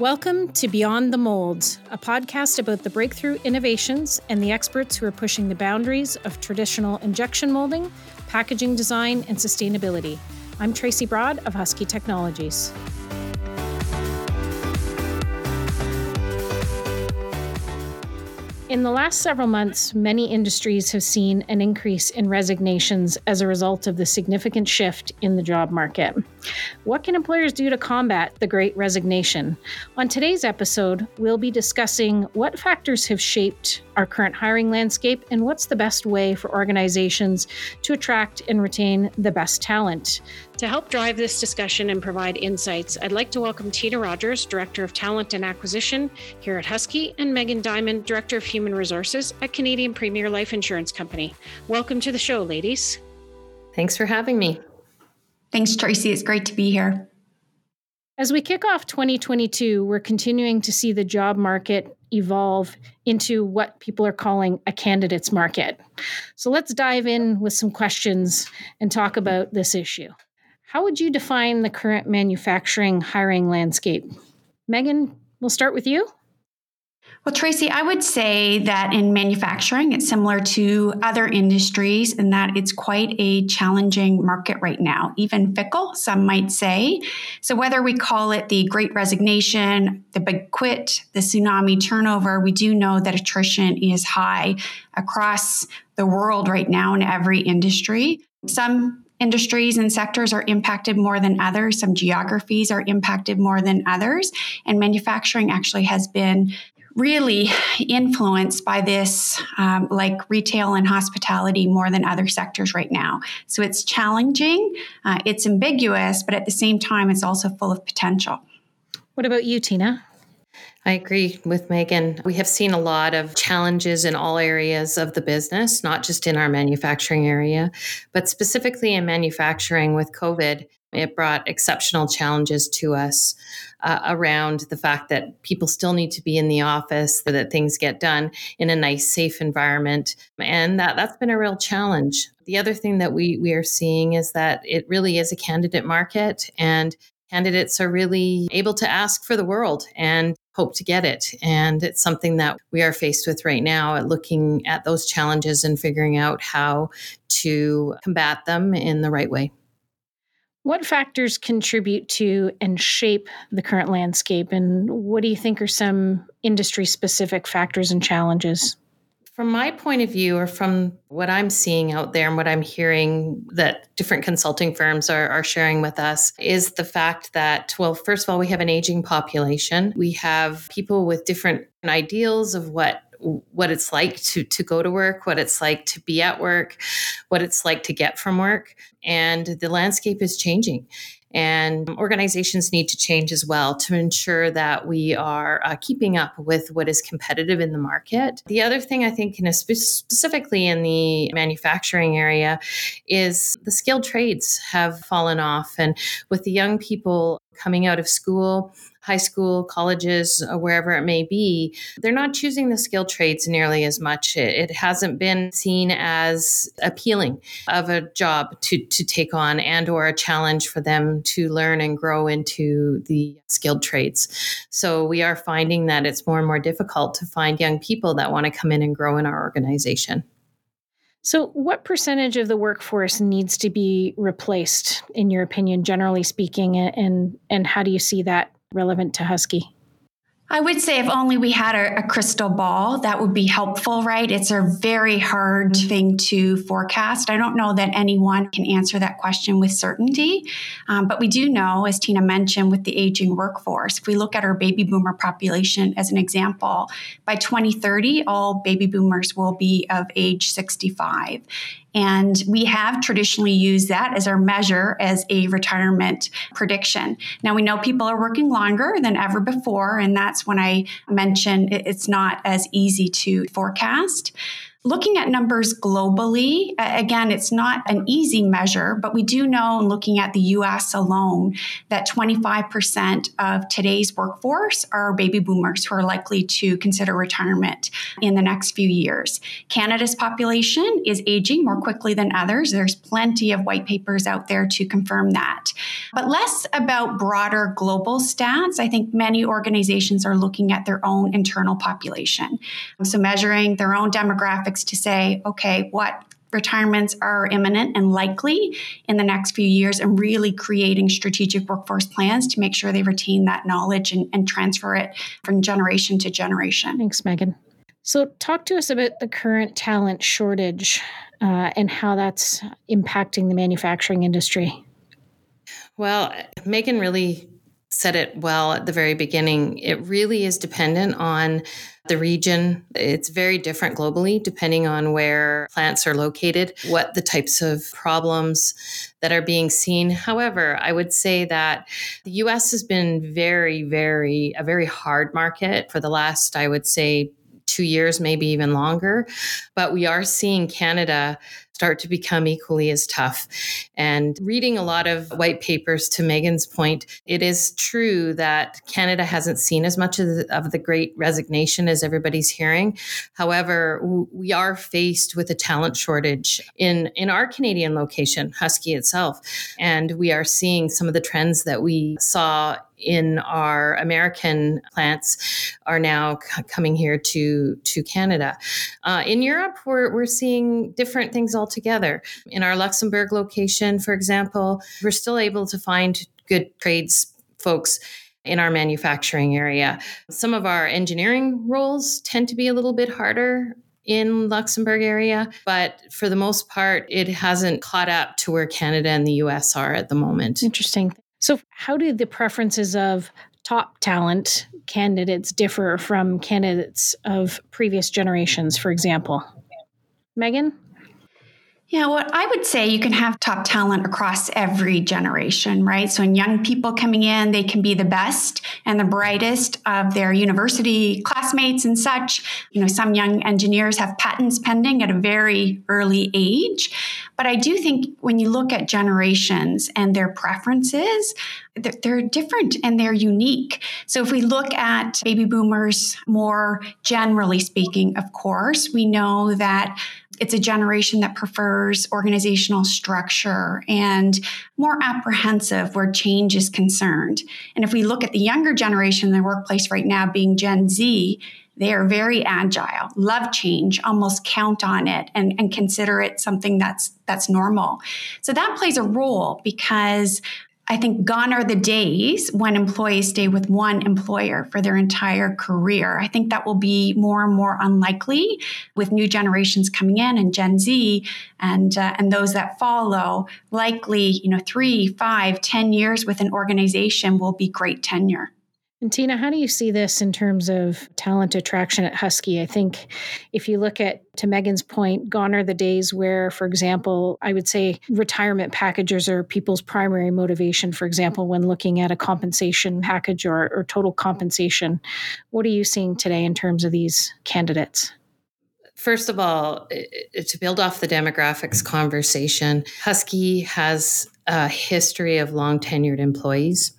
Welcome to Beyond the Molds, a podcast about the breakthrough innovations and the experts who are pushing the boundaries of traditional injection molding, packaging design, and sustainability. I'm Tracy Broad of Husky Technologies. In the last several months, many industries have seen an increase in resignations as a result of the significant shift in the job market. What can employers do to combat the great resignation? On today's episode, we'll be discussing what factors have shaped our current hiring landscape and what's the best way for organizations to attract and retain the best talent. To help drive this discussion and provide insights, I'd like to welcome Tina Rogers, Director of Talent and Acquisition here at Husky, and Megan Diamond, Director of Human Resources at Canadian Premier Life Insurance Company. Welcome to the show, ladies. Thanks for having me. Thanks, Tracy. It's great to be here. As we kick off 2022, we're continuing to see the job market evolve into what people are calling a candidates market. So let's dive in with some questions and talk about this issue. How would you define the current manufacturing hiring landscape? Megan, we'll start with you. Well, Tracy, I would say that in manufacturing, it's similar to other industries in that it's quite a challenging market right now, even fickle, some might say. So, whether we call it the great resignation, the big quit, the tsunami turnover, we do know that attrition is high across the world right now in every industry. Some industries and sectors are impacted more than others. Some geographies are impacted more than others. And manufacturing actually has been really influenced by this, um, like retail and hospitality, more than other sectors right now. So it's challenging, uh, it's ambiguous, but at the same time, it's also full of potential. What about you, Tina? I agree with Megan. We have seen a lot of challenges in all areas of the business, not just in our manufacturing area, but specifically in manufacturing with COVID. It brought exceptional challenges to us uh, around the fact that people still need to be in the office so that things get done in a nice, safe environment. And that, that's been a real challenge. The other thing that we, we are seeing is that it really is a candidate market and candidates are really able to ask for the world and hope to get it. And it's something that we are faced with right now at looking at those challenges and figuring out how to combat them in the right way. What factors contribute to and shape the current landscape? And what do you think are some industry specific factors and challenges? From my point of view, or from what I'm seeing out there and what I'm hearing that different consulting firms are, are sharing with us, is the fact that, well, first of all, we have an aging population. We have people with different ideals of what what it's like to to go to work, what it's like to be at work, what it's like to get from work, and the landscape is changing. And organizations need to change as well to ensure that we are uh, keeping up with what is competitive in the market. The other thing I think, in spe- specifically in the manufacturing area, is the skilled trades have fallen off. And with the young people coming out of school, high school, colleges, uh, wherever it may be, they're not choosing the skilled trades nearly as much. It, it hasn't been seen as appealing of a job to, to take on and or a challenge for them to learn and grow into the skilled trades. So we are finding that it's more and more difficult to find young people that want to come in and grow in our organization. So, what percentage of the workforce needs to be replaced, in your opinion, generally speaking, and and how do you see that relevant to Husky? I would say if only we had a, a, crystal ball, that would be helpful, right? It's a very hard thing to forecast. I don't know that anyone can answer that question with certainty. Um, but we do know, as Tina mentioned, with the aging workforce, if we look at our baby boomer population as an example, by 2030, all baby boomers will be of age 65. And we have traditionally used that as our measure as a retirement prediction. Now we know people are working longer than ever before, and that's when I mentioned it's not as easy to forecast. Looking at numbers globally, again, it's not an easy measure, but we do know, looking at the US alone, that 25% of today's workforce are baby boomers who are likely to consider retirement in the next few years. Canada's population is aging more quickly than others. There's plenty of white papers out there to confirm that. But less about broader global stats. I think many organizations are looking at their own internal population. So measuring their own demographics to say, okay, what retirements are imminent and likely in the next few years and really creating strategic workforce plans to make sure they retain that knowledge and, and transfer it from generation to generation. Thanks, Megan. So, talk to us about the current talent shortage uh, and how that's impacting the manufacturing industry. Well, Megan really said it well at the very beginning. It really is dependent on the region. It's very different globally depending on where plants are located, what the types of problems that are being seen. However, I would say that the US has been very, very, a very hard market for the last, I would say, two years, maybe even longer. But we are seeing Canada start to become equally as tough. And reading a lot of white papers to Megan's point, it is true that Canada hasn't seen as much of the, of the great resignation as everybody's hearing. However, we are faced with a talent shortage in, in our Canadian location, Husky itself. And we are seeing some of the trends that we saw in our American plants are now c- coming here to to Canada. Uh, in Europe, we're we're seeing different things altogether. In our Luxembourg location, for example, we're still able to find good trades folks in our manufacturing area. Some of our engineering roles tend to be a little bit harder in Luxembourg area, but for the most part, it hasn't caught up to where Canada and the US are at the moment. Interesting. So, how do the preferences of top talent candidates differ from candidates of previous generations, for example? Megan? Yeah, what I would say you can have top talent across every generation, right? So, in young people coming in, they can be the best and the brightest of their university classmates and such. You know, some young engineers have patents pending at a very early age. But I do think when you look at generations and their preferences, they're different and they're unique. So, if we look at baby boomers more generally speaking, of course, we know that it's a generation that prefers organizational structure and more apprehensive where change is concerned. And if we look at the younger generation in the workplace right now, being Gen Z, they are very agile, love change, almost count on it and, and consider it something that's that's normal. So that plays a role because I think gone are the days when employees stay with one employer for their entire career. I think that will be more and more unlikely with new generations coming in and Gen Z and uh, and those that follow. Likely, you know, three, five, ten years with an organization will be great tenure. And Tina, how do you see this in terms of talent attraction at Husky? I think if you look at, to Megan's point, gone are the days where, for example, I would say retirement packages are people's primary motivation, for example, when looking at a compensation package or, or total compensation. What are you seeing today in terms of these candidates? First of all, to build off the demographics conversation, Husky has a history of long tenured employees.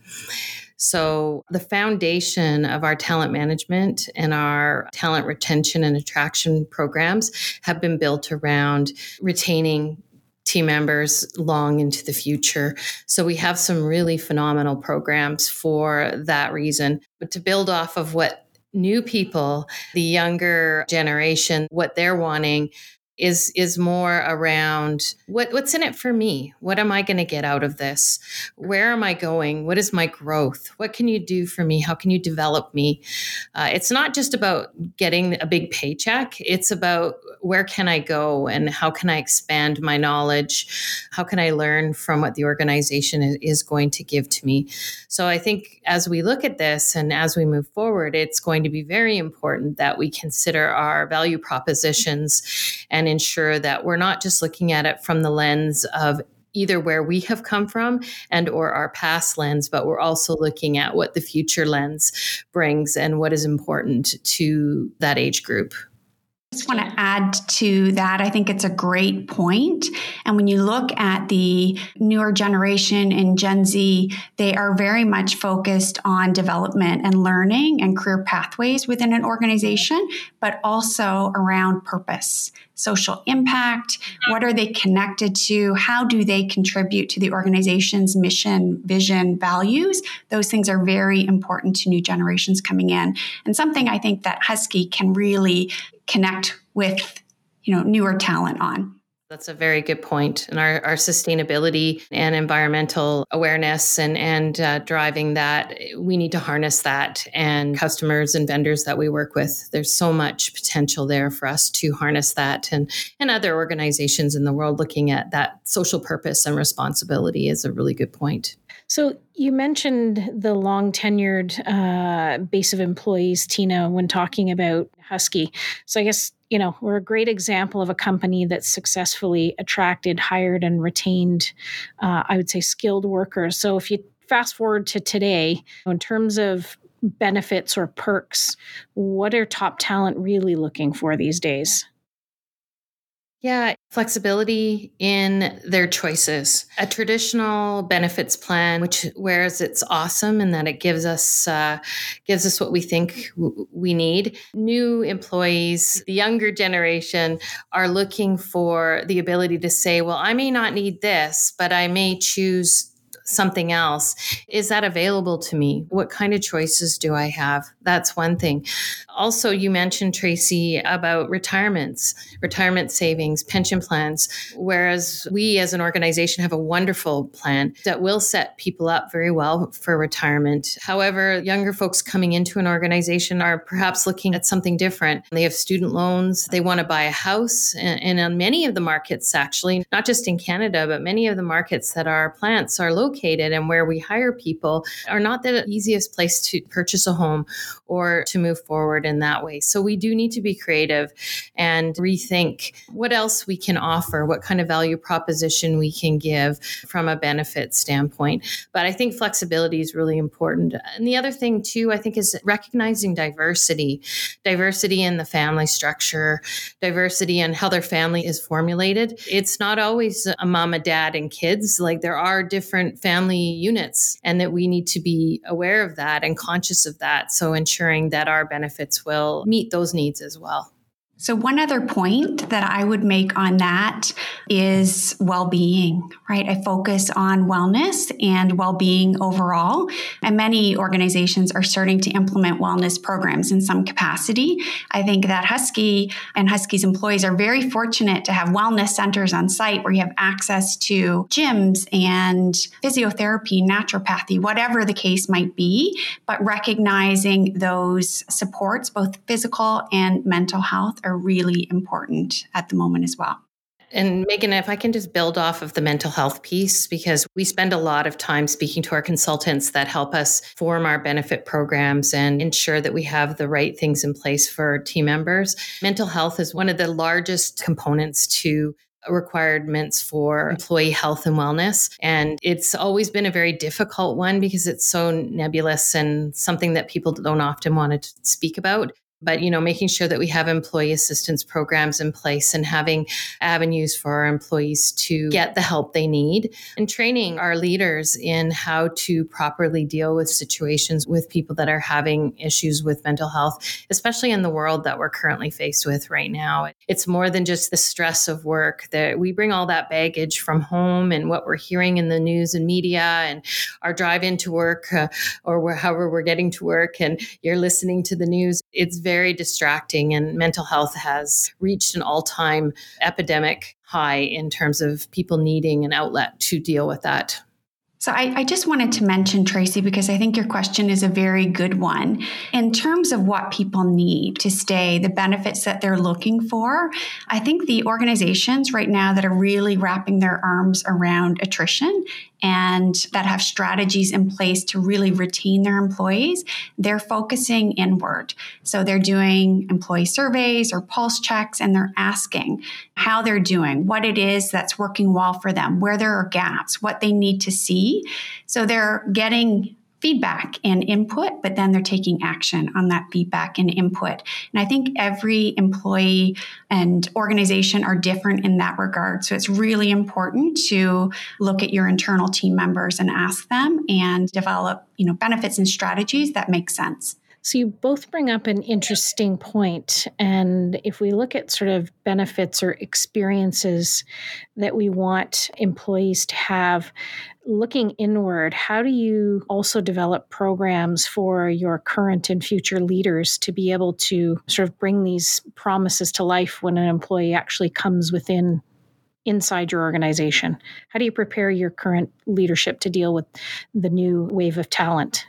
So, the foundation of our talent management and our talent retention and attraction programs have been built around retaining team members long into the future. So we have some really phenomenal programs for that reason. But to build off of what new people, the younger generation, what they're wanting, is is more around what what's in it for me? What am i going to get out of this? Where am i going? What is my growth? What can you do for me? How can you develop me? Uh, it's not just about getting a big paycheck. It's about where can i go and how can i expand my knowledge? How can i learn from what the organization is going to give to me? So i think as we look at this and as we move forward it's going to be very important that we consider our value propositions and ensure that we're not just looking at it from the lens of either where we have come from and or our past lens but we're also looking at what the future lens brings and what is important to that age group I just want to add to that. I think it's a great point. And when you look at the newer generation in Gen Z, they are very much focused on development and learning and career pathways within an organization, but also around purpose, social impact. Mm-hmm. What are they connected to? How do they contribute to the organization's mission, vision, values? Those things are very important to new generations coming in. And something I think that Husky can really connect with you know newer talent on that's a very good point. And our, our sustainability and environmental awareness and, and uh, driving that, we need to harness that. And customers and vendors that we work with, there's so much potential there for us to harness that. And, and other organizations in the world looking at that social purpose and responsibility is a really good point. So you mentioned the long tenured uh, base of employees, Tina, when talking about Husky. So I guess you know we're a great example of a company that successfully attracted, hired, and retained. Uh, I would say skilled workers. So if you fast forward to today, in terms of benefits or perks, what are top talent really looking for these days? Yeah, flexibility in their choices. A traditional benefits plan, which whereas it's awesome in that it gives us uh, gives us what we think w- we need. New employees, the younger generation, are looking for the ability to say, "Well, I may not need this, but I may choose." Something else. Is that available to me? What kind of choices do I have? That's one thing. Also, you mentioned, Tracy, about retirements, retirement savings, pension plans, whereas we as an organization have a wonderful plan that will set people up very well for retirement. However, younger folks coming into an organization are perhaps looking at something different. They have student loans, they want to buy a house, and, on many of the markets, actually, not just in Canada, but many of the markets that our plants are located and where we hire people are not the easiest place to purchase a home or to move forward in that way. So we do need to be creative and rethink what else we can offer, what kind of value proposition we can give from a benefit standpoint. But I think flexibility is really important. And the other thing, too, I think is recognizing diversity, diversity in the family structure, diversity in how their family is formulated. It's not always a mom, a dad, and kids. Like there are different family units, and that we need to be aware of that and conscious of that. So ensuring that our benefits will meet those needs as well. So, one other point that I would make on that is well being, right? I focus on wellness and well being overall. And many organizations are starting to implement wellness programs in some capacity. I think that Husky and Husky's employees are very fortunate to have wellness centers on site where you have access to gyms and physiotherapy, naturopathy, whatever the case might be. But recognizing those supports, both physical and mental health, are really important at the moment as well. And Megan, if I can just build off of the mental health piece, because we spend a lot of time speaking to our consultants that help us form our benefit programs and ensure that we have the right things in place for team members. Mental health is one of the largest components to requirements for employee health and wellness. And it's always been a very difficult one because it's so nebulous and something that people don't often want to speak about but you know making sure that we have employee assistance programs in place and having avenues for our employees to get the help they need and training our leaders in how to properly deal with situations with people that are having issues with mental health especially in the world that we're currently faced with right now. It's more than just the stress of work that we bring all that baggage from home and what we're hearing in the news and media and our drive into work uh, or however we're getting to work and you're listening to the news. It's very very distracting, and mental health has reached an all time epidemic high in terms of people needing an outlet to deal with that. So I, I, just wanted to mention, Tracy, because I think your question is a very good one. In terms of what people need to stay, the benefits that they're looking for, I think the organizations right now that are really wrapping their arms around attrition and that have strategies in place to really retain their employees, they're focusing inward. So they're doing employee surveys or pulse checks and they're asking how they're doing, what it is that's working well for them, where there are gaps, what they need to see. So they're getting feedback and input, but then they're taking action on that feedback and input. And I think every employee and organization are different in that regard. So it's really important to look at your internal team members and ask them and develop, you know, benefits and strategies that make sense. So, you both bring up an interesting point. And if we look at sort of benefits or experiences that we want employees to have, looking inward, how do you also develop programs for your current and future leaders to be able to sort of bring these promises to life when an employee actually comes within inside your organization? How do you prepare your current leadership to deal with the new wave of talent?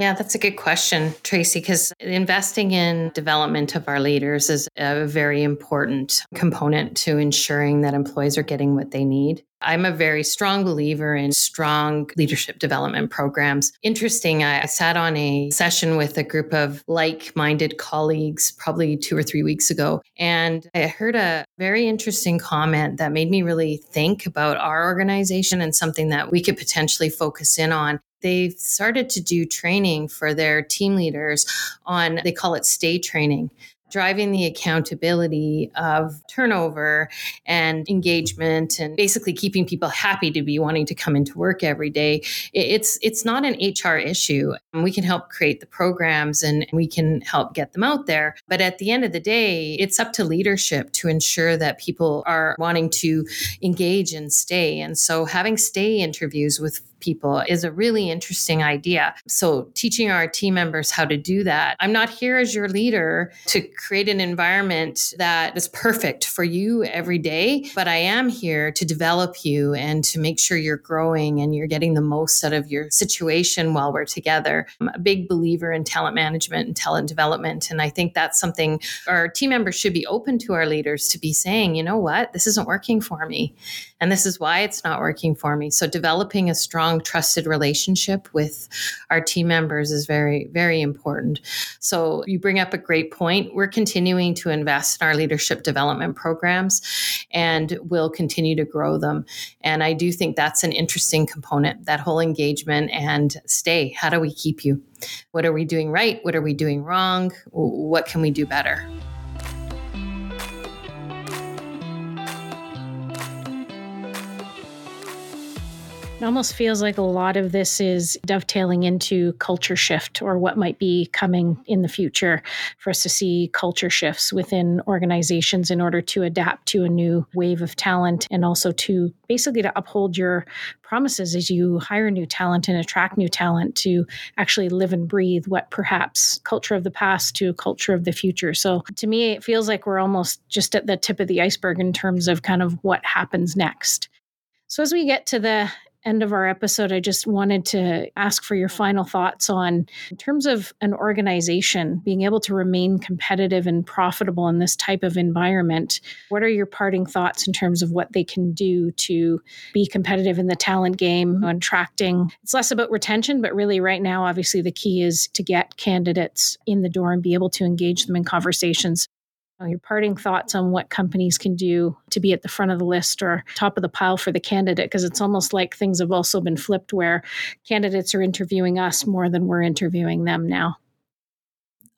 Yeah, that's a good question, Tracy, because investing in development of our leaders is a very important component to ensuring that employees are getting what they need. I'm a very strong believer in strong leadership development programs. Interesting, I sat on a session with a group of like minded colleagues probably two or three weeks ago, and I heard a very interesting comment that made me really think about our organization and something that we could potentially focus in on they've started to do training for their team leaders on, they call it stay training driving the accountability of turnover and engagement and basically keeping people happy to be wanting to come into work every day. It's it's not an hr issue. We can help create the programs and we can help get them out there. But at the end of the day it's up to leadership to ensure that people are wanting to engage and stay. And so having stay interviews with people is a really interesting idea. So, teaching our team members how to do that. I'm not here as your leader to create an environment that is perfect for you every day, but I am here to develop you and to make sure you're growing and you're getting the most out of your situation while we're together. I'm a big believer in talent management and talent development. And I think that's something our team members should be open to our leaders to be saying, you know what, this isn't working for me. And this is why it's not working for me. So, developing a strong, trusted relationship with our team members is very, very important. So, you bring up a great point. We're continuing to invest in our leadership development programs and we'll continue to grow them. And I do think that's an interesting component that whole engagement and stay. How do we keep you? What are we doing right? What are we doing wrong? What can we do better? It almost feels like a lot of this is dovetailing into culture shift or what might be coming in the future for us to see culture shifts within organizations in order to adapt to a new wave of talent and also to basically to uphold your promises as you hire new talent and attract new talent to actually live and breathe what perhaps culture of the past to culture of the future. So to me, it feels like we're almost just at the tip of the iceberg in terms of kind of what happens next. So, as we get to the end of our episode, I just wanted to ask for your final thoughts on, in terms of an organization being able to remain competitive and profitable in this type of environment. What are your parting thoughts in terms of what they can do to be competitive in the talent game, mm-hmm. on attracting? It's less about retention, but really, right now, obviously, the key is to get candidates in the door and be able to engage them in conversations your parting thoughts on what companies can do to be at the front of the list or top of the pile for the candidate because it's almost like things have also been flipped where candidates are interviewing us more than we're interviewing them now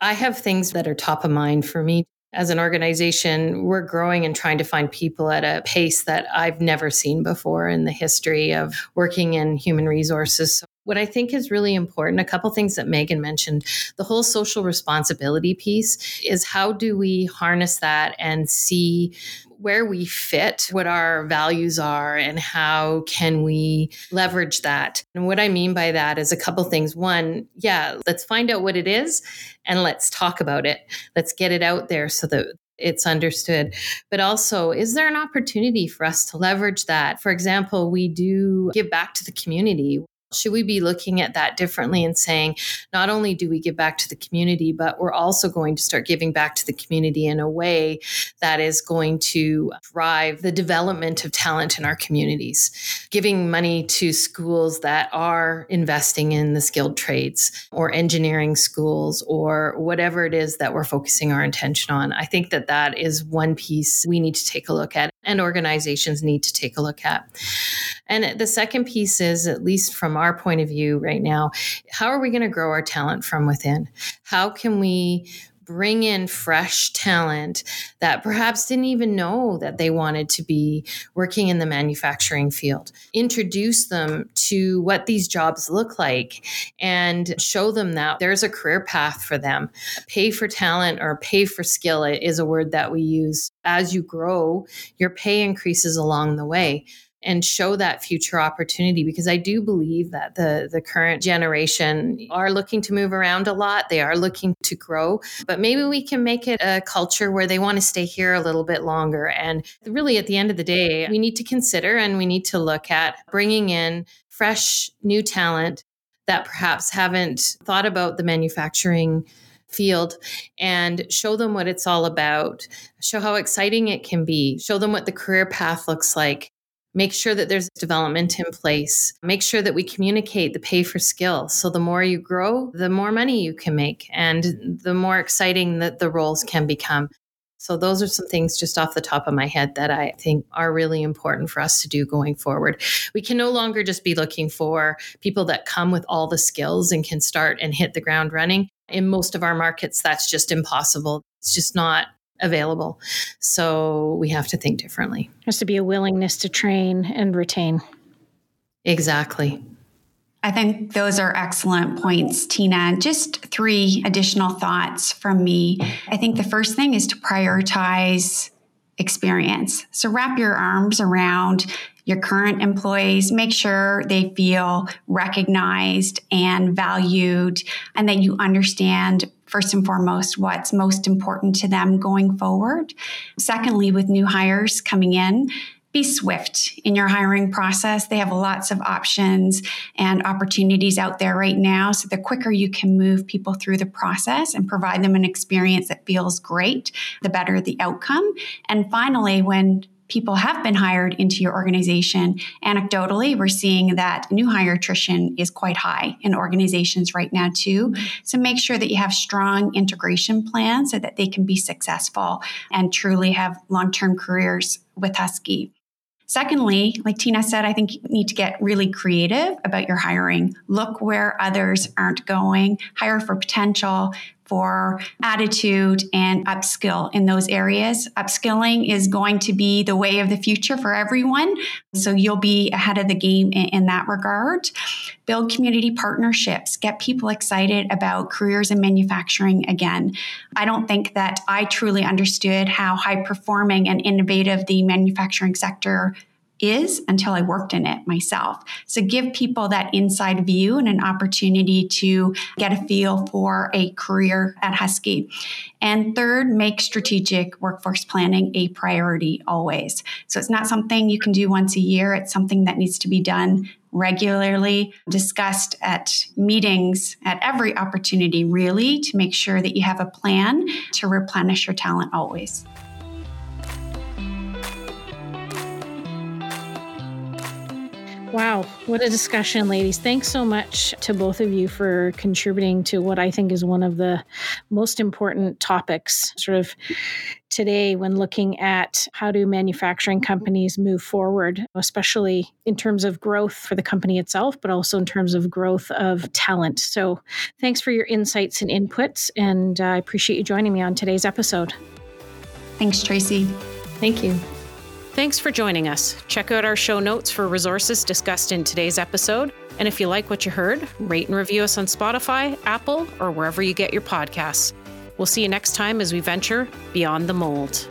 i have things that are top of mind for me as an organization, we're growing and trying to find people at a pace that I've never seen before in the history of working in human resources. What I think is really important, a couple things that Megan mentioned, the whole social responsibility piece is how do we harness that and see where we fit, what our values are, and how can we leverage that. And what I mean by that is a couple things. One, yeah, let's find out what it is and let's talk about it. Let's get it out there so that it's understood. But also, is there an opportunity for us to leverage that? For example, we do give back to the community. Should we be looking at that differently and saying, not only do we give back to the community, but we're also going to start giving back to the community in a way that is going to drive the development of talent in our communities, giving money to schools that are investing in the skilled trades or engineering schools or whatever it is that we're focusing our attention on. I think that that is one piece we need to take a look at. And organizations need to take a look at. And the second piece is, at least from our point of view right now, how are we going to grow our talent from within? How can we bring in fresh talent that perhaps didn't even know that they wanted to be working in the manufacturing field. Introduce them to what these jobs look like and show them that there's a career path for them. Pay for talent or pay for skill is a word that we use. As you grow, your pay increases along the way and show that future opportunity because I do believe that the the current generation are looking to move around a lot. They are looking to grow, but maybe we can make it a culture where they want to stay here a little bit longer. And really at the end of the day, we need to consider and we need to look at bringing in fresh new talent that perhaps haven't thought about the manufacturing field and show them what it's all about, show how exciting it can be, show them what the career path looks like, make sure that there's development in place. Make sure that we communicate the pay for skill so the more you grow the more money you can make and the more exciting that the roles can become. So those are some things just off the top of my head that i think are really important for us to do going forward. We can no longer just be looking for people that come with all the skills and can start and hit the ground running. In most of our markets that's just impossible. It's just not available. So we have to think differently. There has to be a willingness to train and retain. Exactly. I think those are excellent points, Tina. Just three additional thoughts from me. I think the first thing is to prioritize experience. So wrap your arms around your current employees, make sure they feel recognized and valued, and that you understand first and foremost what's most important to them going forward. Secondly, with new hires coming in, be swift in your hiring process. They have lots of options and opportunities out there right now. So, the quicker you can move people through the process and provide them an experience that feels great, the better the outcome. And finally, when people have been hired into your organization, anecdotally, we're seeing that new hire attrition is quite high in organizations right now, too. So make sure that you have strong integration plans so that they can be successful and truly have long term careers with Husky. Secondly, like Tina said, I think you need to get really creative about your hiring. Look where others aren't going, hire for potential, for attitude and upskill in those areas. Upskilling is going to be the way of the future for everyone. So you'll be ahead of the game in, in that regard. Build community partnerships, get people excited about careers in manufacturing again. I don't think that I truly understood how high performing and innovative the manufacturing sector is until I worked in it myself. So give people that inside view and an opportunity to get a feel for a career at Husky. And third, make strategic workforce planning a priority always. So it's not something you can do once a year, it's something that needs to be done regularly, discussed at meetings at every opportunity, really, to make sure that you have a plan to replenish your talent always. Wow, what a discussion, ladies. Thanks so much to both of you for contributing to what I think is one of the most important topics, sort of today, when looking at how do manufacturing companies move forward, especially in terms of growth for the company itself, but also in terms of growth of talent. So, thanks for your insights and inputs, and I appreciate you joining me on today's episode. Thanks, Tracy. Thank you. Thanks for joining us. Check out our show notes for resources discussed in today's episode. And if you like what you heard, rate and review us on Spotify, Apple, or wherever you get your podcasts. We'll see you next time as we venture beyond the mold.